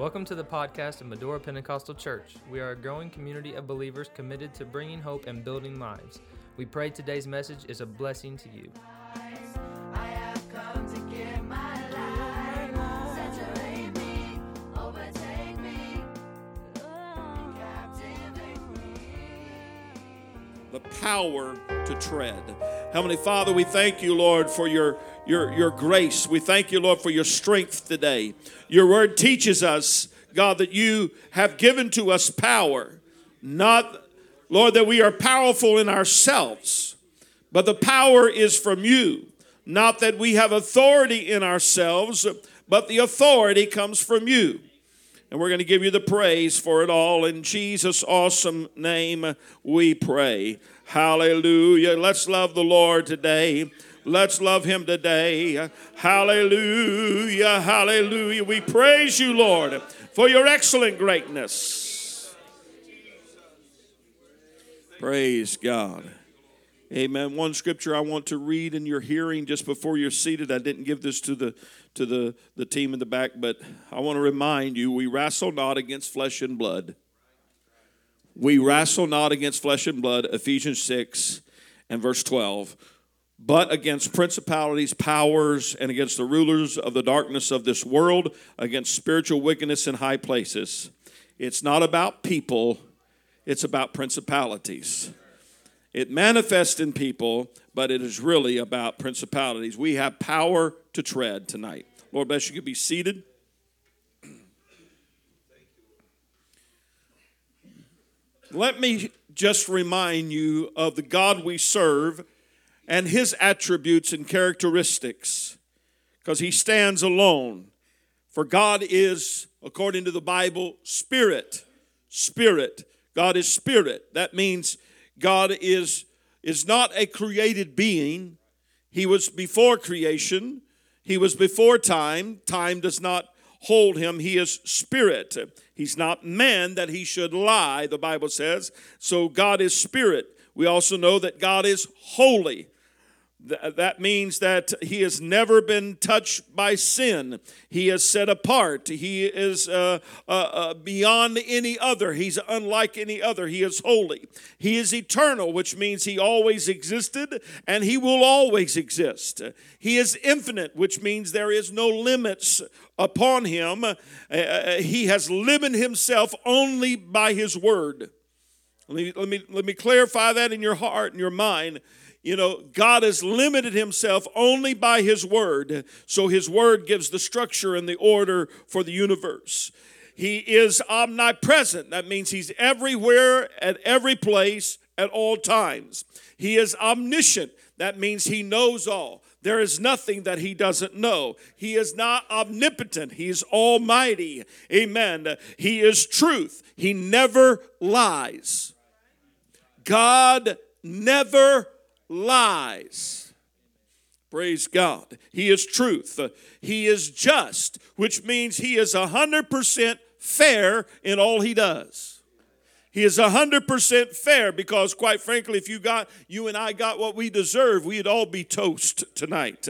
Welcome to the podcast of Medora Pentecostal Church. We are a growing community of believers committed to bringing hope and building lives. We pray today's message is a blessing to you. The power to tread. Heavenly Father, we thank you, Lord, for your, your, your grace. We thank you, Lord, for your strength today. Your word teaches us, God, that you have given to us power, not, Lord, that we are powerful in ourselves, but the power is from you. Not that we have authority in ourselves, but the authority comes from you. And we're going to give you the praise for it all. In Jesus' awesome name, we pray. Hallelujah. Let's love the Lord today. Let's love him today. Hallelujah. Hallelujah. We praise you, Lord, for your excellent greatness. Praise God. Amen. One scripture I want to read in your hearing just before you're seated. I didn't give this to the to the, the team in the back, but I want to remind you we wrestle not against flesh and blood. We wrestle not against flesh and blood, Ephesians 6 and verse 12, but against principalities, powers, and against the rulers of the darkness of this world, against spiritual wickedness in high places. It's not about people, it's about principalities. It manifests in people, but it is really about principalities. We have power to tread tonight. Lord bless you. You could be seated. Let me just remind you of the God we serve and his attributes and characteristics because he stands alone. For God is, according to the Bible, spirit. Spirit. God is spirit. That means God is, is not a created being. He was before creation, He was before time. Time does not hold Him. He is spirit. He's not man that He should lie, the Bible says. So God is spirit. We also know that God is holy. Th- That means that he has never been touched by sin. He is set apart. He is uh, uh, uh, beyond any other. He's unlike any other. He is holy. He is eternal, which means he always existed and he will always exist. He is infinite, which means there is no limits upon him. Uh, uh, he has limited himself only by his word. Let me, let, me, let me clarify that in your heart and your mind. You know, God has limited himself only by his word, so his word gives the structure and the order for the universe. He is omnipresent. That means he's everywhere, at every place, at all times. He is omniscient. That means he knows all. There is nothing that he doesn't know. He is not omnipotent. He is almighty. Amen. He is truth. He never lies. God never lies. Praise God. He is truth. He is just, which means he is 100% fair in all he does. He is 100% fair because quite frankly if you got you and I got what we deserve, we'd all be toast tonight.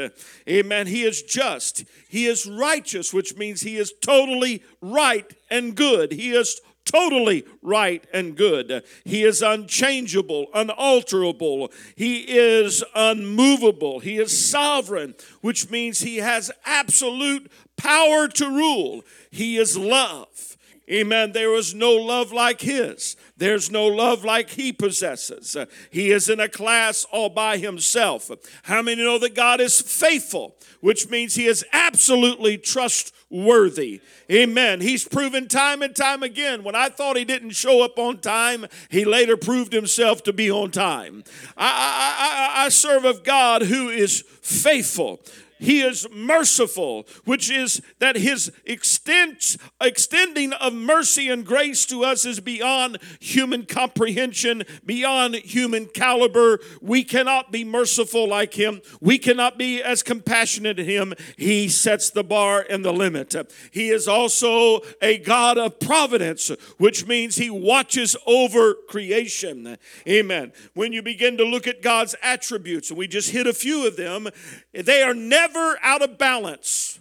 Amen. He is just. He is righteous, which means he is totally right and good. He is totally right and good. He is unchangeable, unalterable. He is unmovable. He is sovereign, which means he has absolute power to rule. He is love. Amen. There is no love like his. There's no love like he possesses. He is in a class all by himself. How many know that God is faithful, which means he is absolutely trustworthy? Amen. He's proven time and time again. When I thought he didn't show up on time, he later proved himself to be on time. I, I, I, I serve a God who is faithful. He is merciful, which is that his extent, extending of mercy and grace to us is beyond human comprehension, beyond human caliber. We cannot be merciful like him. We cannot be as compassionate as him. He sets the bar and the limit. He is also a God of providence, which means he watches over creation. Amen. When you begin to look at God's attributes, and we just hit a few of them, they are never out of balance.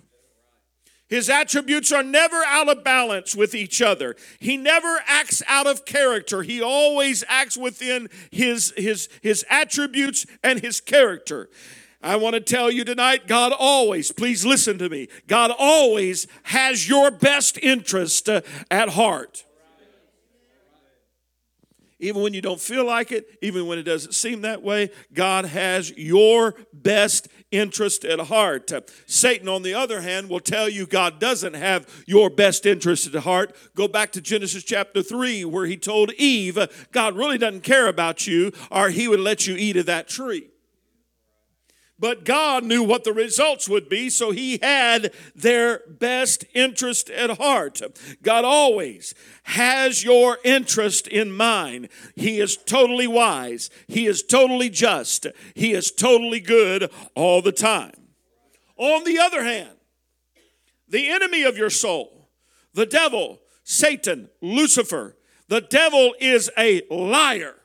His attributes are never out of balance with each other. He never acts out of character. He always acts within his, his, his attributes and his character. I want to tell you tonight, God always, please listen to me, God always has your best interest uh, at heart. Even when you don't feel like it, even when it doesn't seem that way, God has your best interest at heart. Satan, on the other hand, will tell you God doesn't have your best interest at heart. Go back to Genesis chapter 3, where he told Eve, God really doesn't care about you, or he would let you eat of that tree. But God knew what the results would be, so He had their best interest at heart. God always has your interest in mind. He is totally wise, He is totally just, He is totally good all the time. On the other hand, the enemy of your soul, the devil, Satan, Lucifer, the devil is a liar.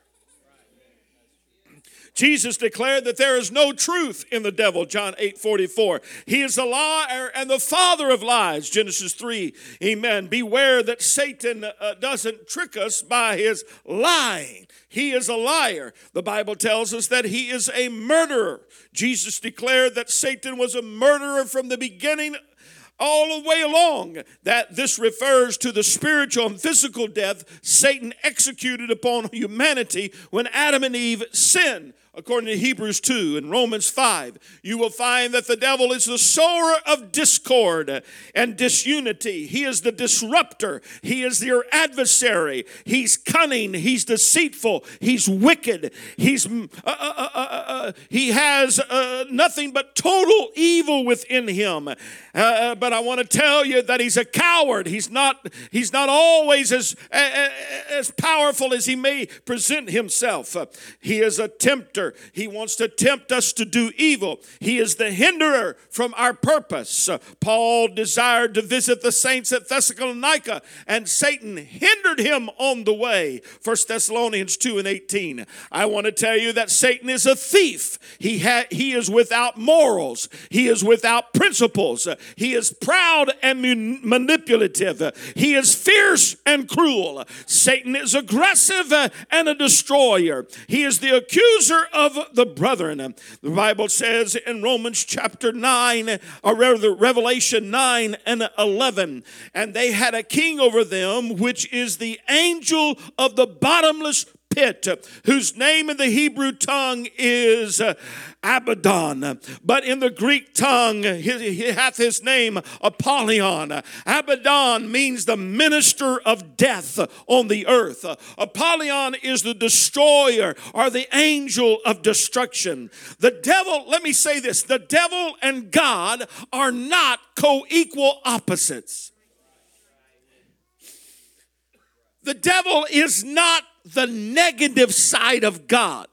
Jesus declared that there is no truth in the devil, John 8 44. He is a liar and the father of lies, Genesis 3. Amen. Beware that Satan uh, doesn't trick us by his lying. He is a liar. The Bible tells us that he is a murderer. Jesus declared that Satan was a murderer from the beginning all the way along that this refers to the spiritual and physical death Satan executed upon humanity when Adam and Eve sinned according to Hebrews 2 and Romans 5, you will find that the devil is the sower of discord and disunity. He is the disruptor, he is your adversary. He's cunning, he's deceitful, he's wicked, he's uh, uh, uh, uh, uh he has uh, nothing but total evil within him. but I want to tell you that he's a coward. He's not he's not always as as powerful as he may present himself. he is a tempter he wants to tempt us to do evil. He is the hinderer from our purpose. Uh, Paul desired to visit the saints at Thessalonica, and Satan hindered him on the way. 1 Thessalonians 2 and 18. I want to tell you that Satan is a thief. He, ha- he is without morals, he is without principles, he is proud and manipulative, he is fierce and cruel. Satan is aggressive uh, and a destroyer. He is the accuser of the brethren. The Bible says in Romans chapter 9, or rather Revelation 9 and 11, and they had a king over them, which is the angel of the bottomless pit, whose name in the Hebrew tongue is uh, Abaddon, but in the Greek tongue he, he hath his name Apollyon. Abaddon means the minister of death on the earth. Apollyon is the destroyer or the angel of destruction. The devil, let me say this the devil and God are not co equal opposites. The devil is not the negative side of God.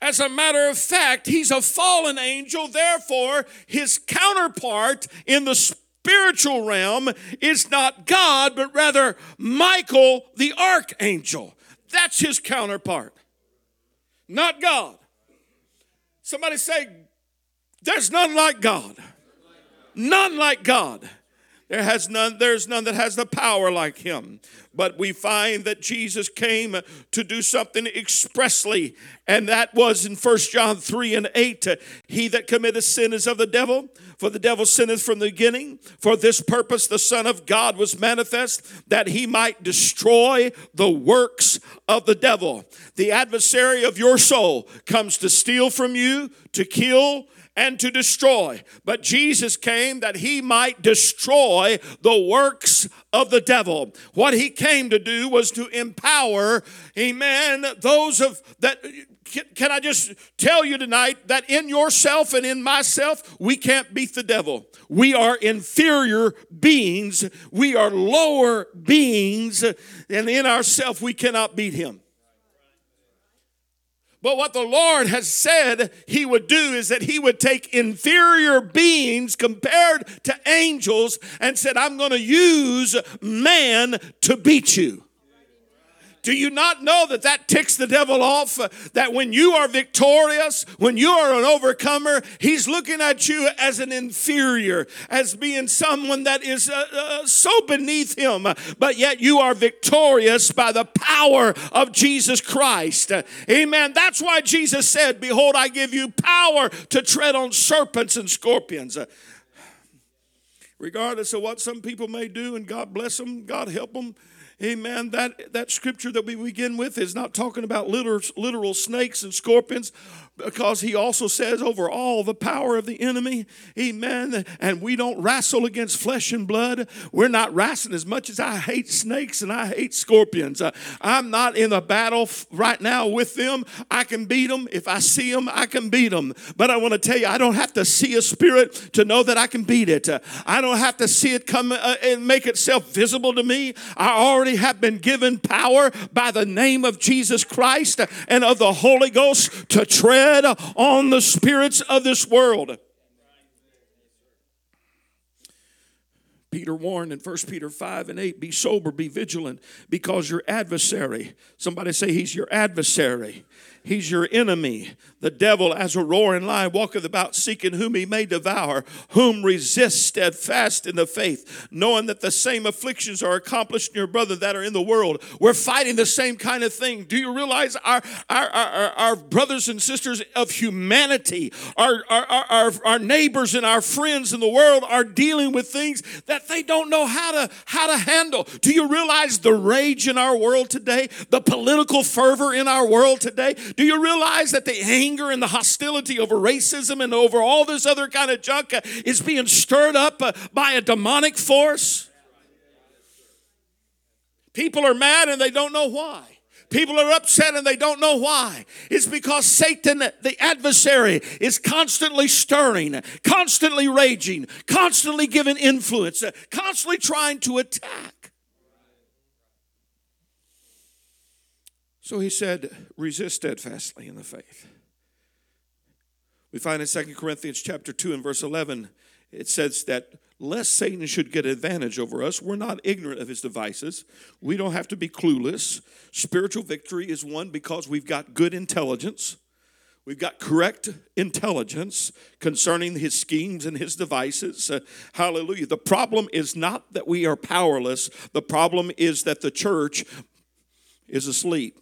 As a matter of fact, he's a fallen angel, therefore, his counterpart in the spiritual realm is not God, but rather Michael the archangel. That's his counterpart, not God. Somebody say, There's none like God. None like God. There has none, there's none that has the power like him. But we find that Jesus came to do something expressly, and that was in 1 John 3 and 8. He that committeth sin is of the devil, for the devil sinneth from the beginning. For this purpose the Son of God was manifest, that he might destroy the works of the devil. The adversary of your soul comes to steal from you, to kill, and to destroy. But Jesus came that he might destroy the works of the devil. What he came to do was to empower, amen, those of that can I just tell you tonight that in yourself and in myself, we can't beat the devil. We are inferior beings. We are lower beings. And in ourself, we cannot beat him. But what the Lord has said he would do is that he would take inferior beings compared to angels and said, I'm going to use man to beat you. Do you not know that that ticks the devil off? That when you are victorious, when you are an overcomer, he's looking at you as an inferior, as being someone that is uh, uh, so beneath him, but yet you are victorious by the power of Jesus Christ. Amen. That's why Jesus said, Behold, I give you power to tread on serpents and scorpions. Regardless of what some people may do, and God bless them, God help them. Amen. That, that scripture that we begin with is not talking about literal, literal snakes and scorpions because he also says over all the power of the enemy. Amen. And we don't wrestle against flesh and blood. We're not wrestling as much as I hate snakes and I hate scorpions. Uh, I'm not in a battle right now with them. I can beat them. If I see them, I can beat them. But I want to tell you, I don't have to see a spirit to know that I can beat it. Uh, I don't have to see it come uh, and make itself visible to me. I already have been given power by the name of Jesus Christ and of the Holy Ghost to tread on the spirits of this world. Peter warned in 1 Peter 5 and 8 be sober, be vigilant, because your adversary, somebody say he's your adversary, he's your enemy. The devil, as a roaring lion, walketh about seeking whom he may devour, whom resist steadfast in the faith, knowing that the same afflictions are accomplished in your brother that are in the world. We're fighting the same kind of thing. Do you realize our, our, our, our, brothers and sisters of humanity, our, our, our, our neighbors and our friends in the world are dealing with things that they don't know how to, how to handle? Do you realize the rage in our world today, the political fervor in our world today? Do you realize that the anger and the hostility over racism and over all this other kind of junk uh, is being stirred up uh, by a demonic force? People are mad and they don't know why. People are upset and they don't know why. It's because Satan, the adversary, is constantly stirring, constantly raging, constantly giving influence, uh, constantly trying to attack. So he said, resist steadfastly in the faith. We find in 2 Corinthians chapter 2 and verse 11, it says that lest Satan should get advantage over us, we're not ignorant of his devices. We don't have to be clueless. Spiritual victory is won because we've got good intelligence. We've got correct intelligence concerning his schemes and his devices. Uh, hallelujah. The problem is not that we are powerless, the problem is that the church is asleep.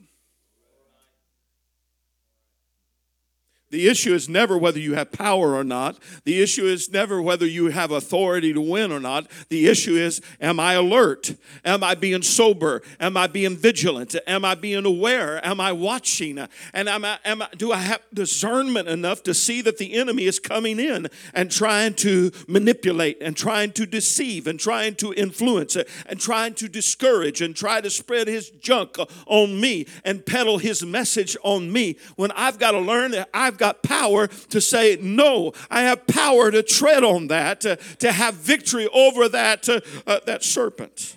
The issue is never whether you have power or not. The issue is never whether you have authority to win or not. The issue is am I alert? Am I being sober? Am I being vigilant? Am I being aware? Am I watching? And am I, am I, do I have discernment enough to see that the enemy is coming in and trying to manipulate and trying to deceive and trying to influence and trying to discourage and try to spread his junk on me and peddle his message on me when I've got to learn that I've got power to say no. I have power to tread on that, to, to have victory over that, uh, uh, that serpent.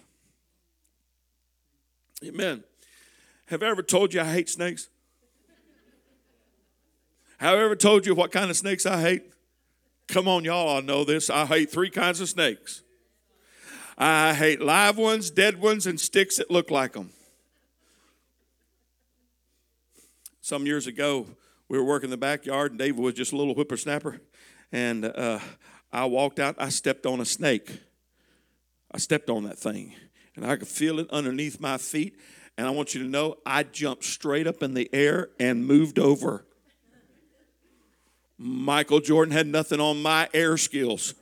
Amen. Have I ever told you I hate snakes? Have I ever told you what kind of snakes I hate? Come on, y'all, I know this. I hate three kinds of snakes. I hate live ones, dead ones, and sticks that look like them. Some years ago, we were working in the backyard, and David was just a little whippersnapper. And uh, I walked out, I stepped on a snake. I stepped on that thing, and I could feel it underneath my feet. And I want you to know, I jumped straight up in the air and moved over. Michael Jordan had nothing on my air skills.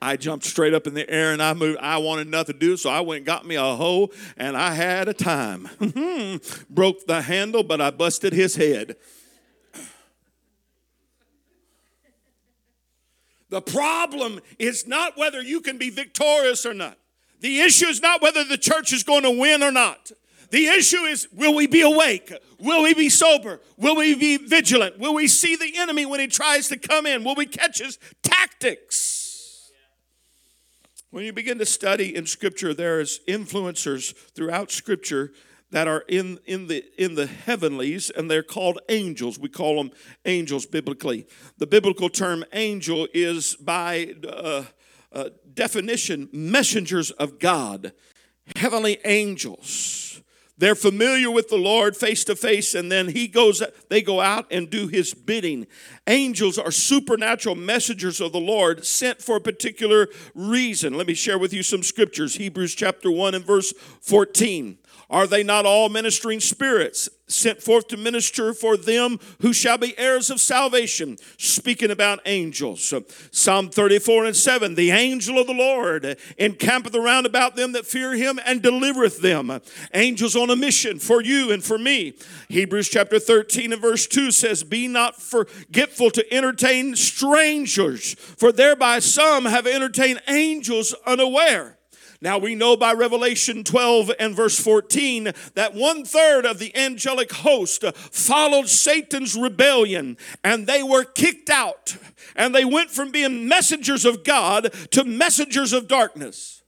I jumped straight up in the air and I moved. I wanted nothing to do, so I went and got me a hoe and I had a time. Broke the handle, but I busted his head. The problem is not whether you can be victorious or not. The issue is not whether the church is going to win or not. The issue is will we be awake? Will we be sober? Will we be vigilant? Will we see the enemy when he tries to come in? Will we catch his tactics? When you begin to study in Scripture, there's influencers throughout Scripture that are in, in, the, in the heavenlies, and they're called angels. We call them angels biblically. The biblical term angel is, by uh, uh, definition, messengers of God, heavenly angels. They're familiar with the Lord face to face, and then he goes, they go out and do his bidding. Angels are supernatural messengers of the Lord sent for a particular reason. Let me share with you some scriptures. Hebrews chapter 1 and verse 14. Are they not all ministering spirits sent forth to minister for them who shall be heirs of salvation? Speaking about angels. Psalm 34 and 7 The angel of the Lord encampeth around about them that fear him and delivereth them. Angels on a mission for you and for me. Hebrews chapter 13 and verse 2 says, Be not forgetful to entertain strangers, for thereby some have entertained angels unaware. Now we know by Revelation 12 and verse 14 that one third of the angelic host followed Satan's rebellion and they were kicked out and they went from being messengers of God to messengers of darkness.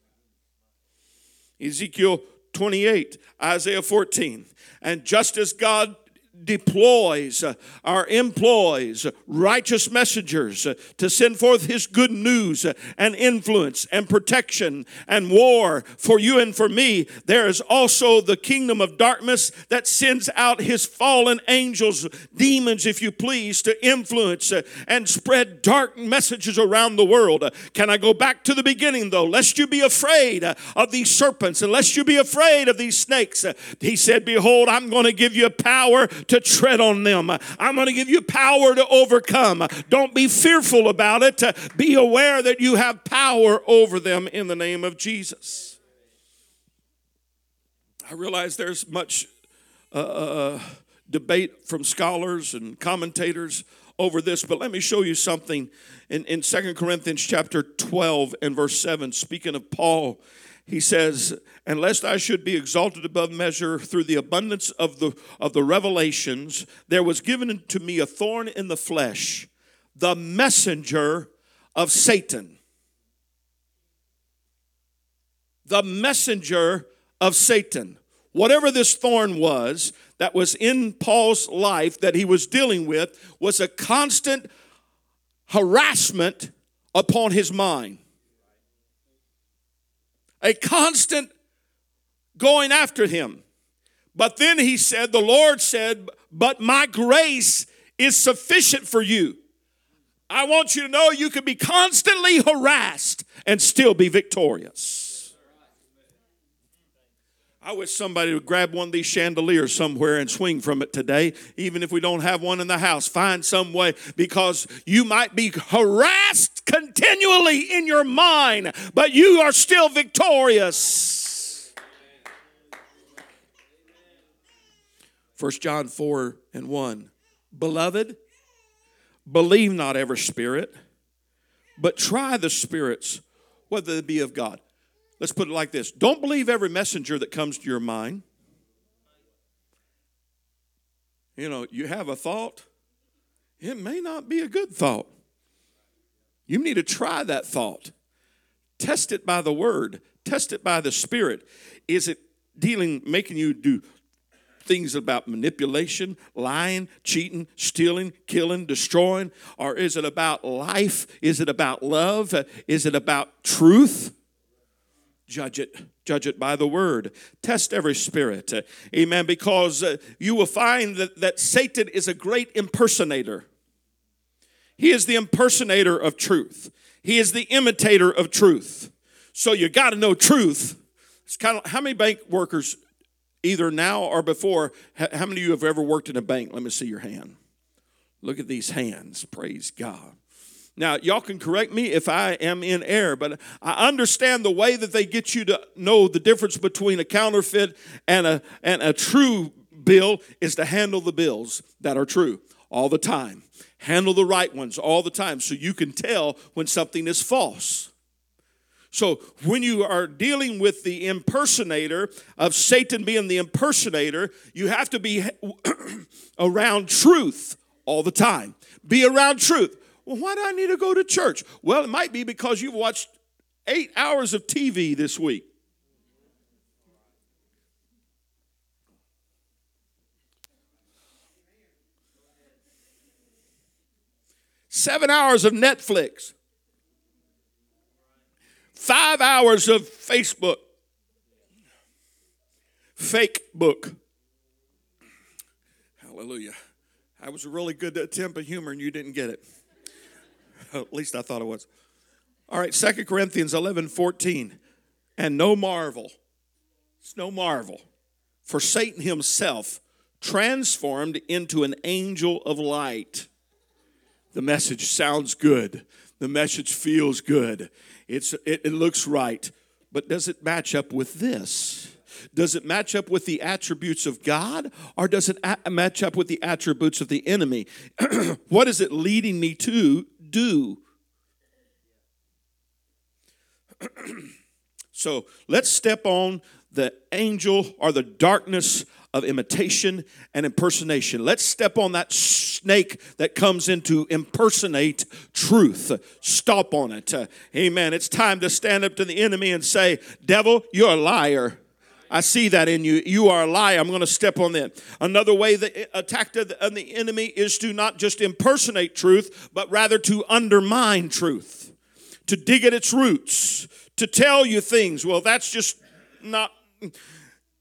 Ezekiel 28, Isaiah 14. And just as God deploys uh, or employs righteous messengers uh, to send forth his good news uh, and influence and protection and war for you and for me, there is also the kingdom of darkness that sends out his fallen angels, demons, if you please, to influence and spread dark messages around the world. Can I go back to the beginning though? Lest you be afraid of these serpents, and lest you be afraid of these snakes. He said, Behold, I'm going to give you power to tread on them. I'm going to give you power to overcome. Don't be fearful about it. Be aware that you have power over them in the name of Jesus. I realize there's much uh, uh, debate from scholars and commentators over this, but let me show you something in, in 2 Corinthians chapter 12 and verse 7, speaking of Paul he says, and lest I should be exalted above measure through the abundance of the, of the revelations, there was given to me a thorn in the flesh, the messenger of Satan. The messenger of Satan. Whatever this thorn was that was in Paul's life that he was dealing with was a constant harassment upon his mind a constant going after him. But then he said, The Lord said, But my grace is sufficient for you. I want you to know you can be constantly harassed and still be victorious. I wish somebody would grab one of these chandeliers somewhere and swing from it today, even if we don't have one in the house. Find some way because you might be harassed continually in your mind, but you are still victorious. 1 John 4 and 1. Beloved, believe not every spirit, but try the spirits, whether they be of God. Let's put it like this Don't believe every messenger that comes to your mind. You know, you have a thought, it may not be a good thought. You need to try that thought. Test it by the word, test it by the spirit. Is it dealing, making you do things about manipulation, lying, cheating, stealing, killing, destroying? Or is it about life? Is it about love? Is it about truth? judge it judge it by the word test every spirit amen because uh, you will find that, that satan is a great impersonator he is the impersonator of truth. He is the imitator of truth. So you got to know truth. It's kind of how many bank workers either now or before how many of you have ever worked in a bank? Let me see your hand. Look at these hands. Praise god. Now, y'all can correct me if I am in error, but I understand the way that they get you to know the difference between a counterfeit and a, and a true bill is to handle the bills that are true all the time. Handle the right ones all the time so you can tell when something is false. So, when you are dealing with the impersonator of Satan being the impersonator, you have to be around truth all the time. Be around truth. Well, why do I need to go to church? Well, it might be because you've watched eight hours of TV this week. Seven hours of Netflix. Five hours of Facebook. fake book. Hallelujah. I was a really good attempt at humor and you didn't get it. At least I thought it was. All right, Second Corinthians 11 14. And no marvel, it's no marvel, for Satan himself transformed into an angel of light. The message sounds good. The message feels good. It's, it, it looks right. But does it match up with this? Does it match up with the attributes of God or does it a- match up with the attributes of the enemy? what is it leading me to do? so let's step on the angel or the darkness of imitation and impersonation. Let's step on that snake that comes in to impersonate truth. Stop on it. Uh, amen. It's time to stand up to the enemy and say, Devil, you're a liar. I see that in you. You are a liar. I'm going to step on that. Another way the attack of the enemy is to not just impersonate truth, but rather to undermine truth, to dig at its roots, to tell you things. Well, that's just not.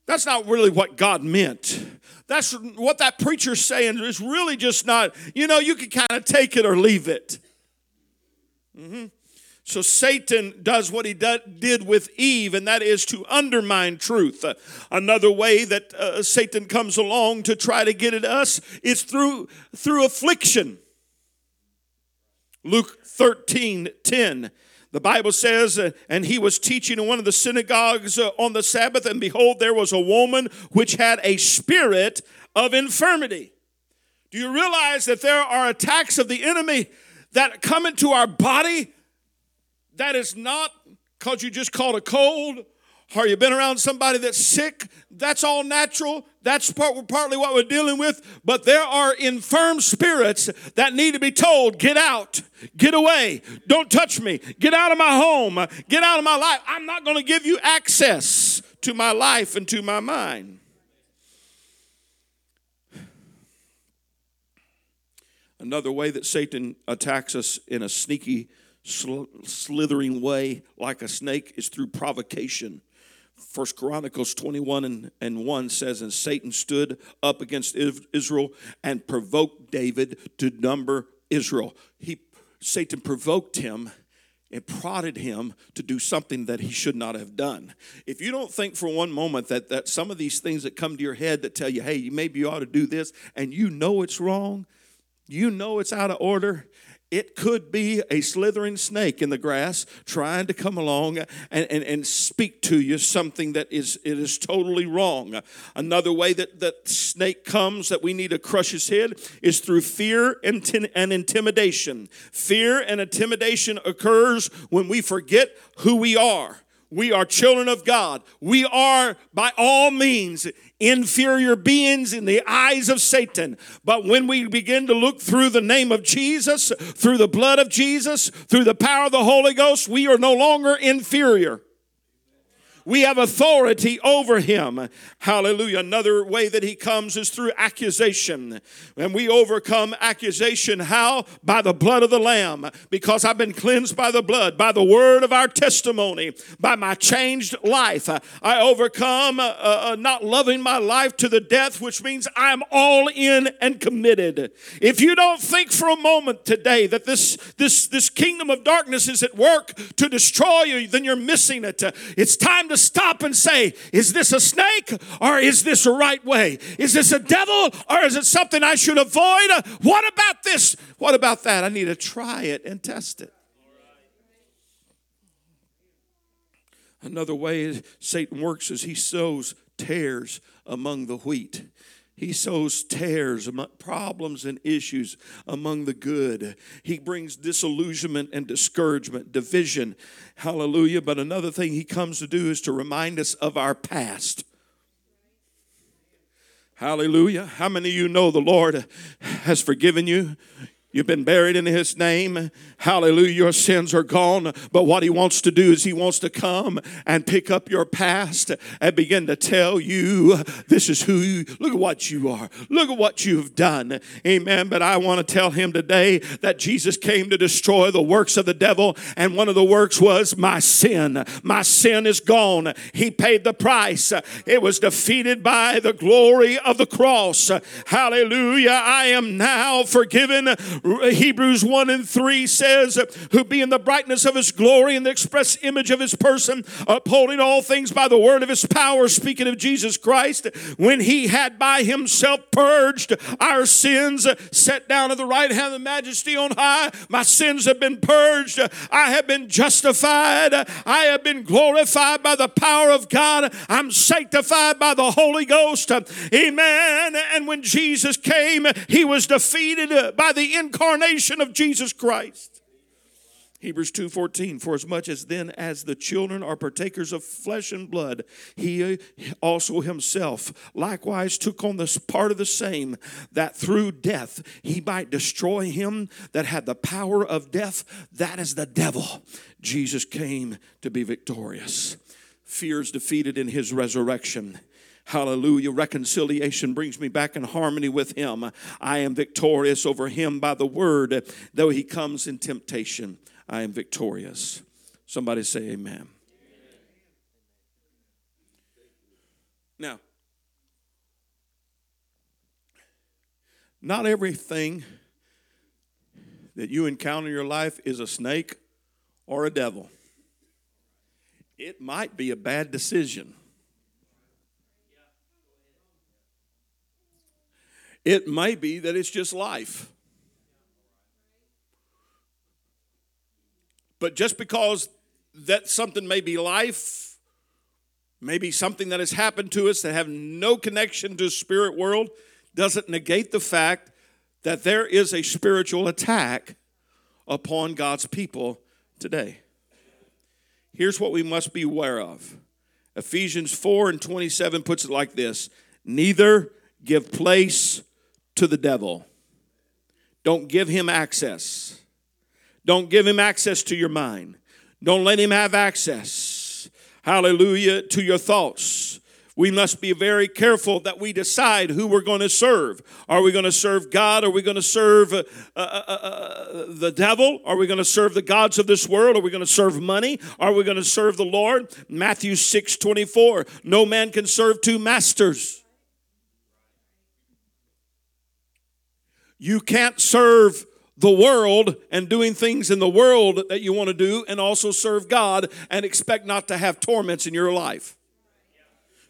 That's not really what God meant. That's what that preacher's saying is really just not, you know, you can kind of take it or leave it. Mm-hmm. So Satan does what he did with Eve, and that is to undermine truth. Another way that uh, Satan comes along to try to get at us is through through affliction. Luke 13, 10. The Bible says, uh, and he was teaching in one of the synagogues uh, on the Sabbath, and behold, there was a woman which had a spirit of infirmity. Do you realize that there are attacks of the enemy that come into our body that is not because you just caught a cold or you've been around somebody that's sick. That's all natural. That's part, partly what we're dealing with. But there are infirm spirits that need to be told, get out, get away, don't touch me, get out of my home, get out of my life. I'm not going to give you access to my life and to my mind. Another way that Satan attacks us in a sneaky, slithering way like a snake is through provocation. First Chronicles 21 and, and 1 says, And Satan stood up against Israel and provoked David to number Israel. He, Satan provoked him and prodded him to do something that he should not have done. If you don't think for one moment that, that some of these things that come to your head that tell you, hey, maybe you ought to do this, and you know it's wrong, you know it's out of order, it could be a slithering snake in the grass trying to come along and, and, and speak to you something that is it is totally wrong. Another way that that snake comes that we need to crush his head is through fear and, and intimidation. Fear and intimidation occurs when we forget who we are. We are children of God. We are, by all means, inferior beings in the eyes of Satan. But when we begin to look through the name of Jesus, through the blood of Jesus, through the power of the Holy Ghost, we are no longer inferior. We have authority over him. Hallelujah. Another way that he comes is through accusation. And we overcome accusation how? By the blood of the Lamb. Because I've been cleansed by the blood, by the word of our testimony, by my changed life. I overcome uh, uh, not loving my life to the death, which means I'm all in and committed. If you don't think for a moment today that this, this, this kingdom of darkness is at work to destroy you, then you're missing it. It's time to stop and say, is this a snake or is this a right way? Is this a devil or is it something I should avoid? What about this? What about that? I need to try it and test it. Another way Satan works is he sows tares among the wheat. He sows tares, problems, and issues among the good. He brings disillusionment and discouragement, division. Hallelujah. But another thing he comes to do is to remind us of our past. Hallelujah. How many of you know the Lord has forgiven you? You've been buried in his name. Hallelujah. Your sins are gone. But what he wants to do is he wants to come and pick up your past and begin to tell you this is who you look at what you are. Look at what you've done. Amen. But I want to tell him today that Jesus came to destroy the works of the devil. And one of the works was my sin. My sin is gone. He paid the price. It was defeated by the glory of the cross. Hallelujah. I am now forgiven Hebrews 1 and 3 says, Who being the brightness of his glory and the express image of his person, upholding all things by the word of his power, speaking of Jesus Christ, when he had by himself purged our sins, set down at the right hand of the majesty on high. My sins have been purged. I have been justified. I have been glorified by the power of God. I'm sanctified by the Holy Ghost. Amen. And when Jesus came, he was defeated by the incarnation of Jesus Christ. Hebrews 2:14 For as much as then as the children are partakers of flesh and blood he also himself likewise took on this part of the same that through death he might destroy him that had the power of death that is the devil. Jesus came to be victorious. Fears defeated in his resurrection Hallelujah. Reconciliation brings me back in harmony with Him. I am victorious over Him by the word. Though He comes in temptation, I am victorious. Somebody say, Amen. Now, not everything that you encounter in your life is a snake or a devil. It might be a bad decision. It may be that it's just life. But just because that something may be life, maybe something that has happened to us that have no connection to spirit world, doesn't negate the fact that there is a spiritual attack upon God's people today. Here's what we must be aware of. Ephesians 4 and 27 puts it like this Neither give place to the devil. Don't give him access. Don't give him access to your mind. Don't let him have access, hallelujah, to your thoughts. We must be very careful that we decide who we're going to serve. Are we going to serve God? Are we going to serve uh, uh, uh, uh, the devil? Are we going to serve the gods of this world? Are we going to serve money? Are we going to serve the Lord? Matthew 6 24. No man can serve two masters. You can't serve the world and doing things in the world that you want to do and also serve God and expect not to have torments in your life.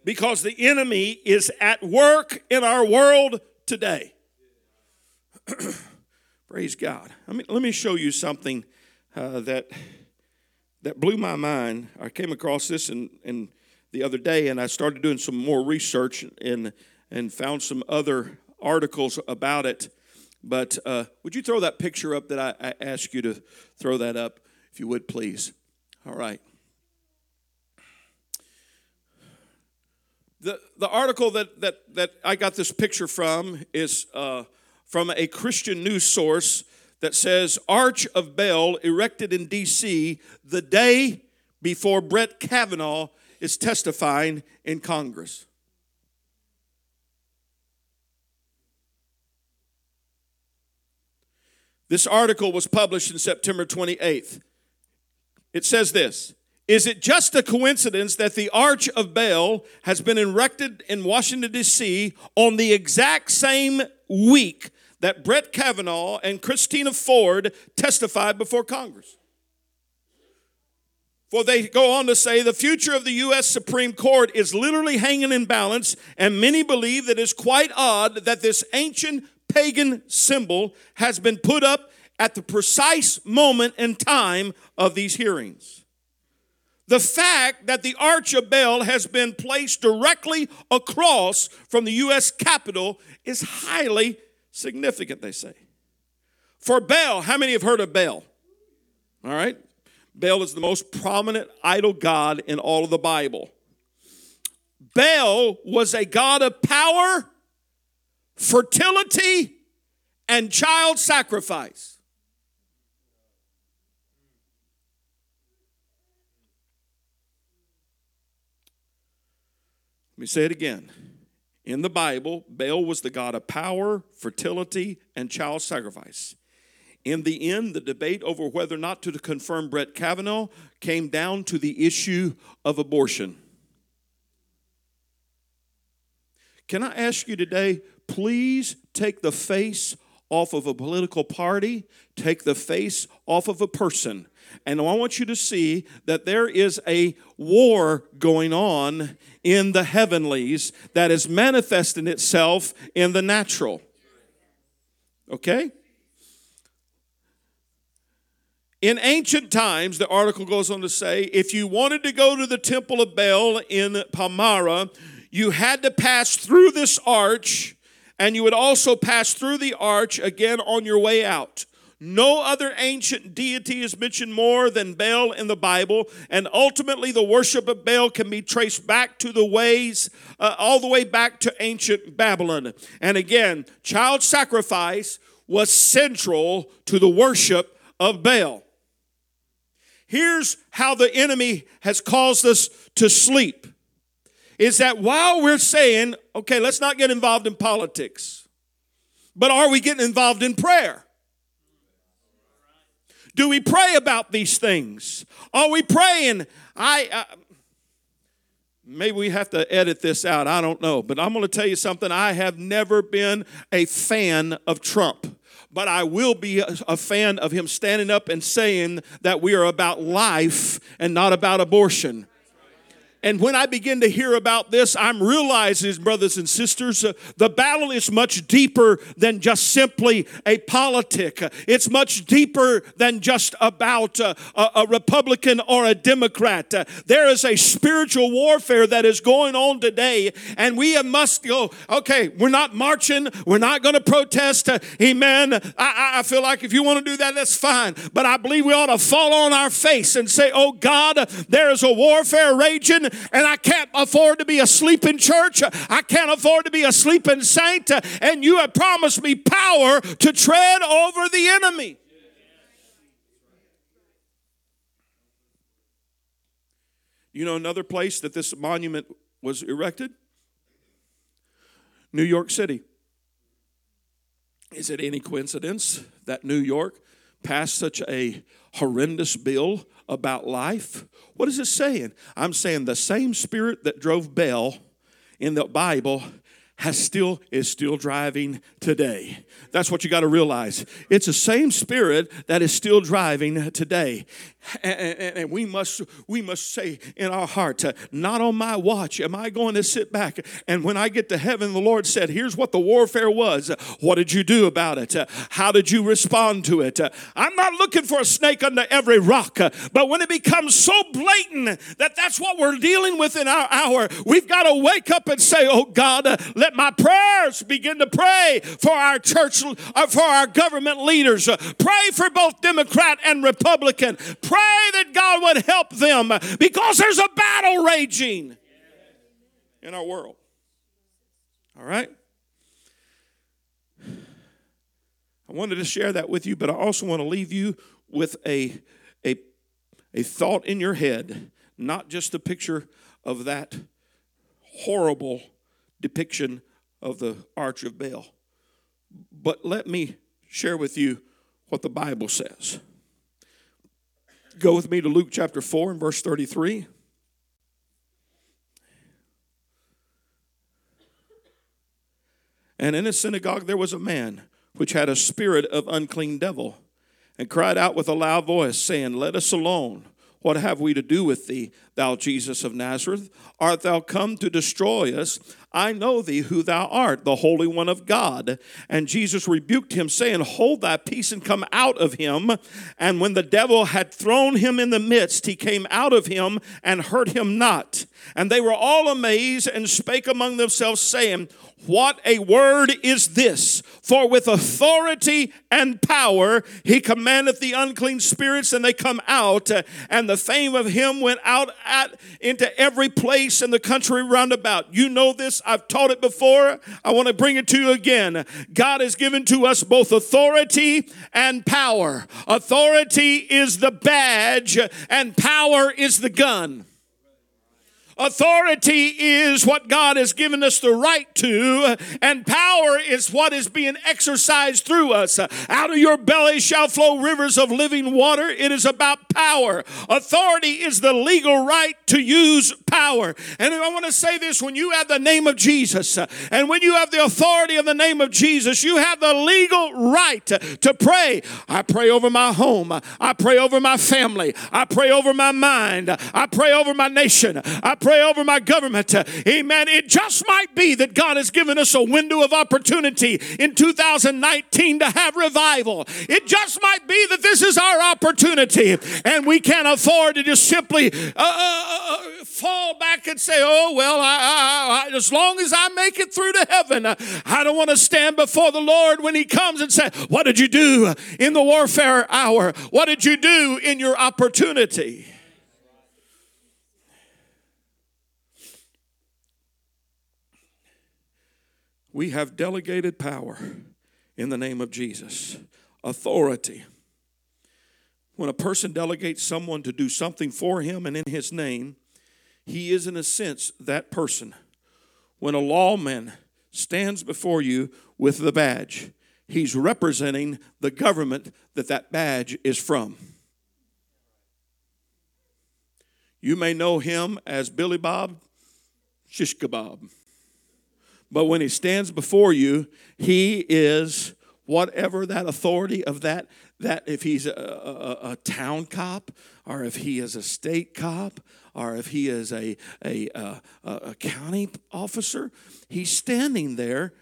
Because the enemy is at work in our world today. Praise God. I mean, let me show you something uh, that that blew my mind. I came across this in, in the other day, and I started doing some more research and and found some other articles about it. But uh, would you throw that picture up that I, I asked you to throw that up, if you would, please? All right. The, the article that, that, that I got this picture from is uh, from a Christian news source that says Arch of Baal erected in D.C. the day before Brett Kavanaugh is testifying in Congress. This article was published in September 28th. It says this Is it just a coincidence that the Arch of Baal has been erected in Washington, D.C. on the exact same week that Brett Kavanaugh and Christina Ford testified before Congress? For they go on to say the future of the U.S. Supreme Court is literally hanging in balance, and many believe that it's quite odd that this ancient pagan symbol has been put up at the precise moment and time of these hearings. The fact that the Arch of Baal has been placed directly across from the U.S. Capitol is highly significant, they say. For Baal, how many have heard of Baal? All right. Baal is the most prominent idol god in all of the Bible. Baal was a god of power fertility, and child sacrifice. Let me say it again. In the Bible, Baal was the god of power, fertility, and child sacrifice. In the end, the debate over whether or not to confirm Brett Kavanaugh came down to the issue of abortion. Can I ask you today, please take the face off of a political party, take the face off of a person. And I want you to see that there is a war going on in the heavenlies that is manifesting itself in the natural. Okay? In ancient times, the article goes on to say, if you wanted to go to the temple of Baal in Palmyra, you had to pass through this arch, and you would also pass through the arch again on your way out. No other ancient deity is mentioned more than Baal in the Bible, and ultimately the worship of Baal can be traced back to the ways, uh, all the way back to ancient Babylon. And again, child sacrifice was central to the worship of Baal. Here's how the enemy has caused us to sleep is that while we're saying, okay, let's not get involved in politics, but are we getting involved in prayer? Do we pray about these things? Are we praying? I. Uh, Maybe we have to edit this out. I don't know. But I'm going to tell you something. I have never been a fan of Trump. But I will be a, a fan of him standing up and saying that we are about life and not about abortion. And when I begin to hear about this, I'm realizing, brothers and sisters, uh, the battle is much deeper than just simply a politic. It's much deeper than just about uh, a, a Republican or a Democrat. Uh, there is a spiritual warfare that is going on today, and we must go, okay, we're not marching, we're not going to protest. Uh, amen. I, I feel like if you want to do that, that's fine. But I believe we ought to fall on our face and say, oh God, there is a warfare raging and I can't afford to be asleep in church. I can't afford to be a sleeping saint. And you have promised me power to tread over the enemy. You know another place that this monument was erected? New York City. Is it any coincidence that New York passed such a horrendous bill about life? What is it saying? I'm saying the same spirit that drove Baal in the Bible has still is still driving today. That's what you got to realize. It's the same spirit that is still driving today. And, and, and we must we must say in our heart, uh, not on my watch am I going to sit back. And when I get to heaven, the Lord said, "Here's what the warfare was. What did you do about it? How did you respond to it?" I'm not looking for a snake under every rock, but when it becomes so blatant that that's what we're dealing with in our hour, we've got to wake up and say, "Oh God, let my prayers begin to pray for our church, uh, for our government leaders. Pray for both Democrat and Republican." Pray that God would help them because there's a battle raging in our world. All right? I wanted to share that with you, but I also want to leave you with a, a, a thought in your head, not just a picture of that horrible depiction of the Arch of Baal. But let me share with you what the Bible says. Go with me to Luke chapter 4 and verse 33. And in a synagogue there was a man which had a spirit of unclean devil, and cried out with a loud voice, saying, Let us alone. What have we to do with thee, thou Jesus of Nazareth? Art thou come to destroy us? I know thee who thou art, the Holy One of God. And Jesus rebuked him, saying, Hold thy peace and come out of him. And when the devil had thrown him in the midst, he came out of him and hurt him not. And they were all amazed and spake among themselves, saying, what a word is this! For with authority and power he commandeth the unclean spirits, and they come out. And the fame of him went out at, into every place in the country round about. You know this I've taught it before. I want to bring it to you again. God has given to us both authority and power. Authority is the badge, and power is the gun. Authority is what God has given us the right to, and power is what is being exercised through us. Out of your belly shall flow rivers of living water. It is about power. Authority is the legal right to use power. And I want to say this when you have the name of Jesus, and when you have the authority of the name of Jesus, you have the legal right to pray. I pray over my home, I pray over my family, I pray over my mind, I pray over my nation, I pray over my government. Amen. It just might be that God has given us a window of opportunity in 2019 to have revival. It just might be that this is our opportunity and we can't afford to just simply uh, uh, uh, fall back and say, oh, well, I, I, I, as long as I make it through to heaven, uh, I don't want to stand before the Lord when He comes and say, What did you do in the warfare hour? What did you do in your opportunity? We have delegated power in the name of Jesus, authority. When a person delegates someone to do something for him and in his name, he is, in a sense, that person. When a lawman stands before you with the badge, he's representing the government that that badge is from. You may know him as Billy Bob Shish Kebab. But when he stands before you, he is whatever that authority of that that if he's a, a, a, town cop or if he is a state cop or if he is a, a, a, a county officer he's standing there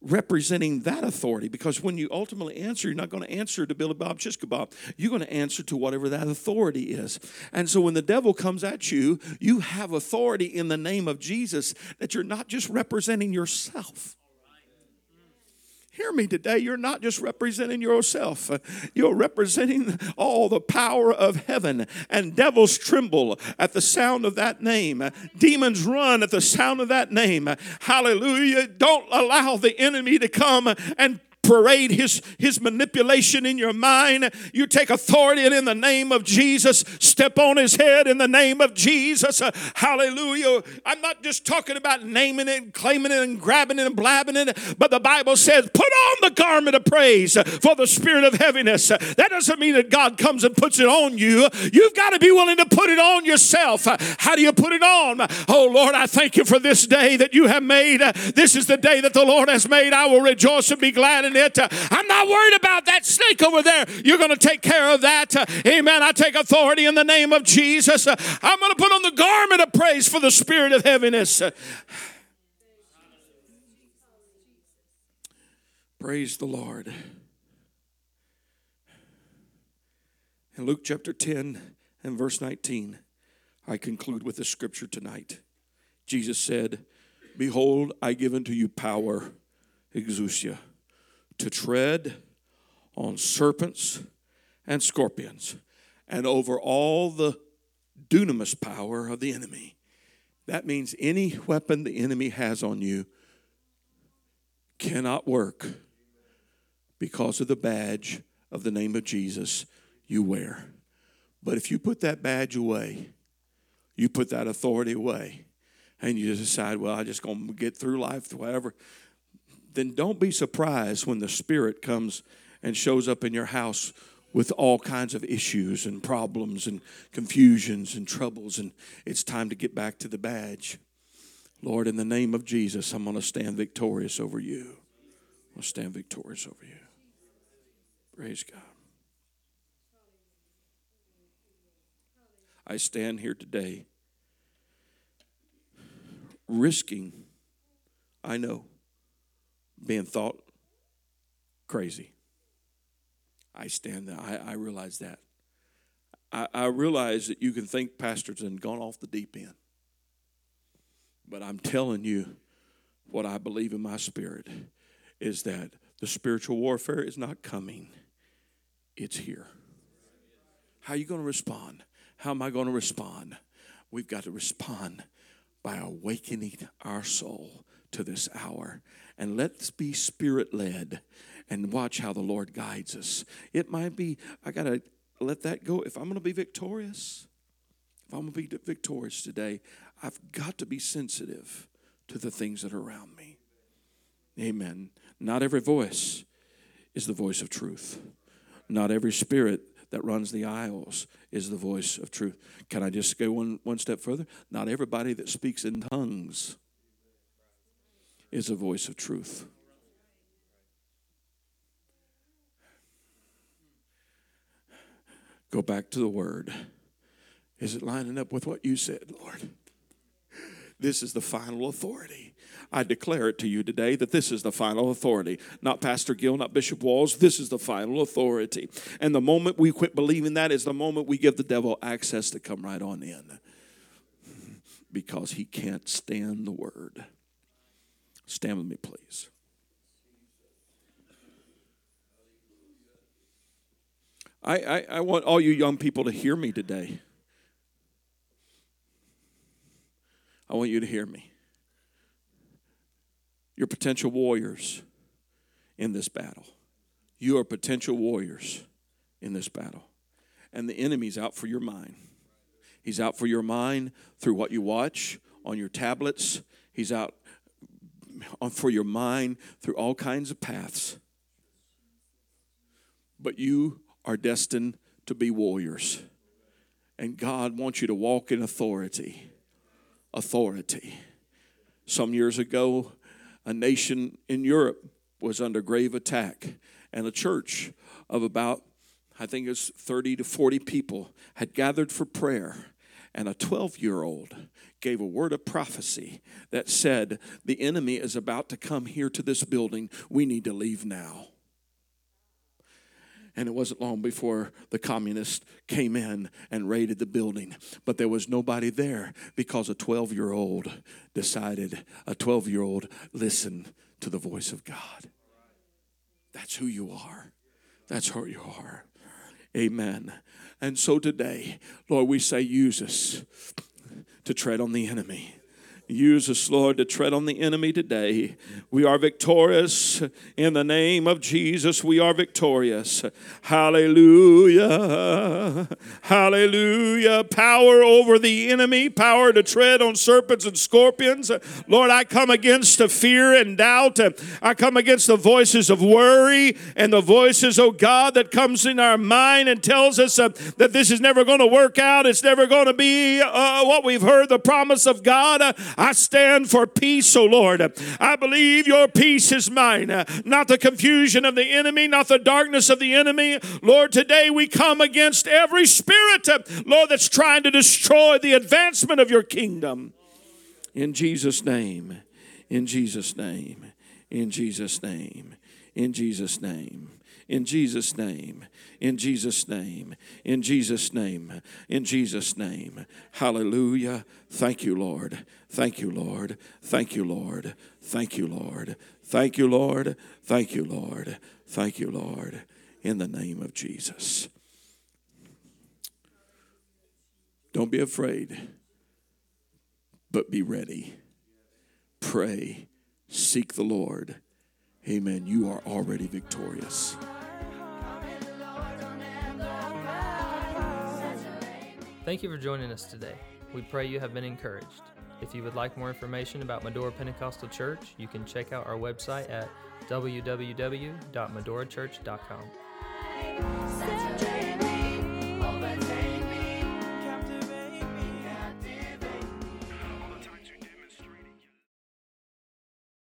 representing that authority because when you ultimately answer, you're not going to answer to Billy Bob Shish Kebab. You're going to answer to whatever that authority is. And so when the devil comes at you, you have authority in the name of Jesus that you're not just representing yourself. Hear me today. You're not just representing yourself, uh, you're representing all the power of heaven. And devils tremble at the sound of that name, demons run at the sound of that name. Hallelujah. Don't allow the enemy to come and parade his, his manipulation in your mind. You take authority and in the name of Jesus, step on his head in the name of Jesus. Uh, hallelujah. I'm not just talking about naming it and claiming it and grabbing it and blabbing it, but the Bible says, put on the garment of praise for the spirit of heaviness. Uh, that doesn't mean that God comes and puts it on you. You've got to be willing to put it on yourself. Uh, how do you put it on? Oh Lord, I thank you for this day that you have made. Uh, this is the day that the Lord has made. I will rejoice and be glad in it. I'm not worried about that snake over there. You're going to take care of that. Amen. I take authority in the name of Jesus. I'm going to put on the garment of praise for the spirit of heaviness. Praise the Lord. In Luke chapter 10 and verse 19, I conclude with the scripture tonight. Jesus said, Behold, I give unto you power, exousia, to tread on serpents and scorpions and over all the dunamis power of the enemy. That means any weapon the enemy has on you cannot work because of the badge of the name of Jesus you wear. But if you put that badge away, you put that authority away, and you decide, well, I'm just going to get through life, whatever then don't be surprised when the Spirit comes and shows up in your house with all kinds of issues and problems and confusions and troubles, and it's time to get back to the badge. Lord, in the name of Jesus, I'm going to stand victorious over you. I'm going to stand victorious over you. Praise God. I stand here today risking, I know being thought crazy. I stand there. I, I realize that. I, I realize that you can think pastors and gone off the deep end. But I'm telling you what I believe in my spirit is that the spiritual warfare is not coming, it's here. How are you going to respond? How am I going to respond? We've got to respond by awakening our soul to this hour. And let's be spirit led and watch how the Lord guides us. It might be, I got to let that go. If I'm going to be victorious, if I'm going to be victorious today, I've got to be sensitive to the things that are around me. Amen. Not every voice is the voice of truth. Not every spirit that runs the aisles is the voice of truth. Can I just go one, one step further? Not everybody that speaks in tongues is a voice of truth. Go back to the word. Is it lining up with what you said, Lord? This is the final authority. I declare it to you today that this is the final authority. Not Pastor Gill, not Bishop Walls. This is the final authority. And the moment we quit believing that is the moment we give the devil access to come right on in because he can't stand the word. Stand with me, please. I, I, I want all you young people to hear me today. I want you to hear me. You're potential warriors in this battle. You are potential warriors in this battle. And the enemy's out for your mind. He's out for your mind through what you watch on your tablets. He's out for your mind through all kinds of paths. But you are destined to be warriors. And God wants you to walk in authority. Authority. Some years ago, a nation in Europe was under grave attack, and a church of about, I think it's 30 to 40 people had gathered for prayer. And a 12 year old gave a word of prophecy that said, The enemy is about to come here to this building. We need to leave now. And it wasn't long before the communists came in and raided the building. But there was nobody there because a 12 year old decided, a 12 year old listened to the voice of God. That's who you are. That's who you are. Amen. And so today, Lord, we say, use us to tread on the enemy. Use us, Lord, to tread on the enemy today. We are victorious in the name of Jesus. We are victorious. Hallelujah. Hallelujah. Power over the enemy, power to tread on serpents and scorpions. Lord, I come against the fear and doubt. I come against the voices of worry and the voices, oh God, that comes in our mind and tells us uh, that this is never going to work out. It's never going to be uh, what we've heard, the promise of God. Uh, I stand for peace, O Lord. I believe your peace is mine, not the confusion of the enemy, not the darkness of the enemy. Lord, today we come against every spirit, Lord, that's trying to destroy the advancement of your kingdom. In Jesus' name, in Jesus' name, in Jesus' name, in Jesus' name, in Jesus' name, in Jesus' name, in Jesus' name, in Jesus' name. Hallelujah. Thank you, Lord. Thank you, Lord. Thank you, Lord. Thank you, Lord. Thank you, Lord. Thank you, Lord. Thank you, Lord. In the name of Jesus. Don't be afraid, but be ready. Pray, seek the Lord. Amen. You are already victorious. Thank you for joining us today. We pray you have been encouraged. If you would like more information about Medora Pentecostal Church, you can check out our website at www.medorachurch.com.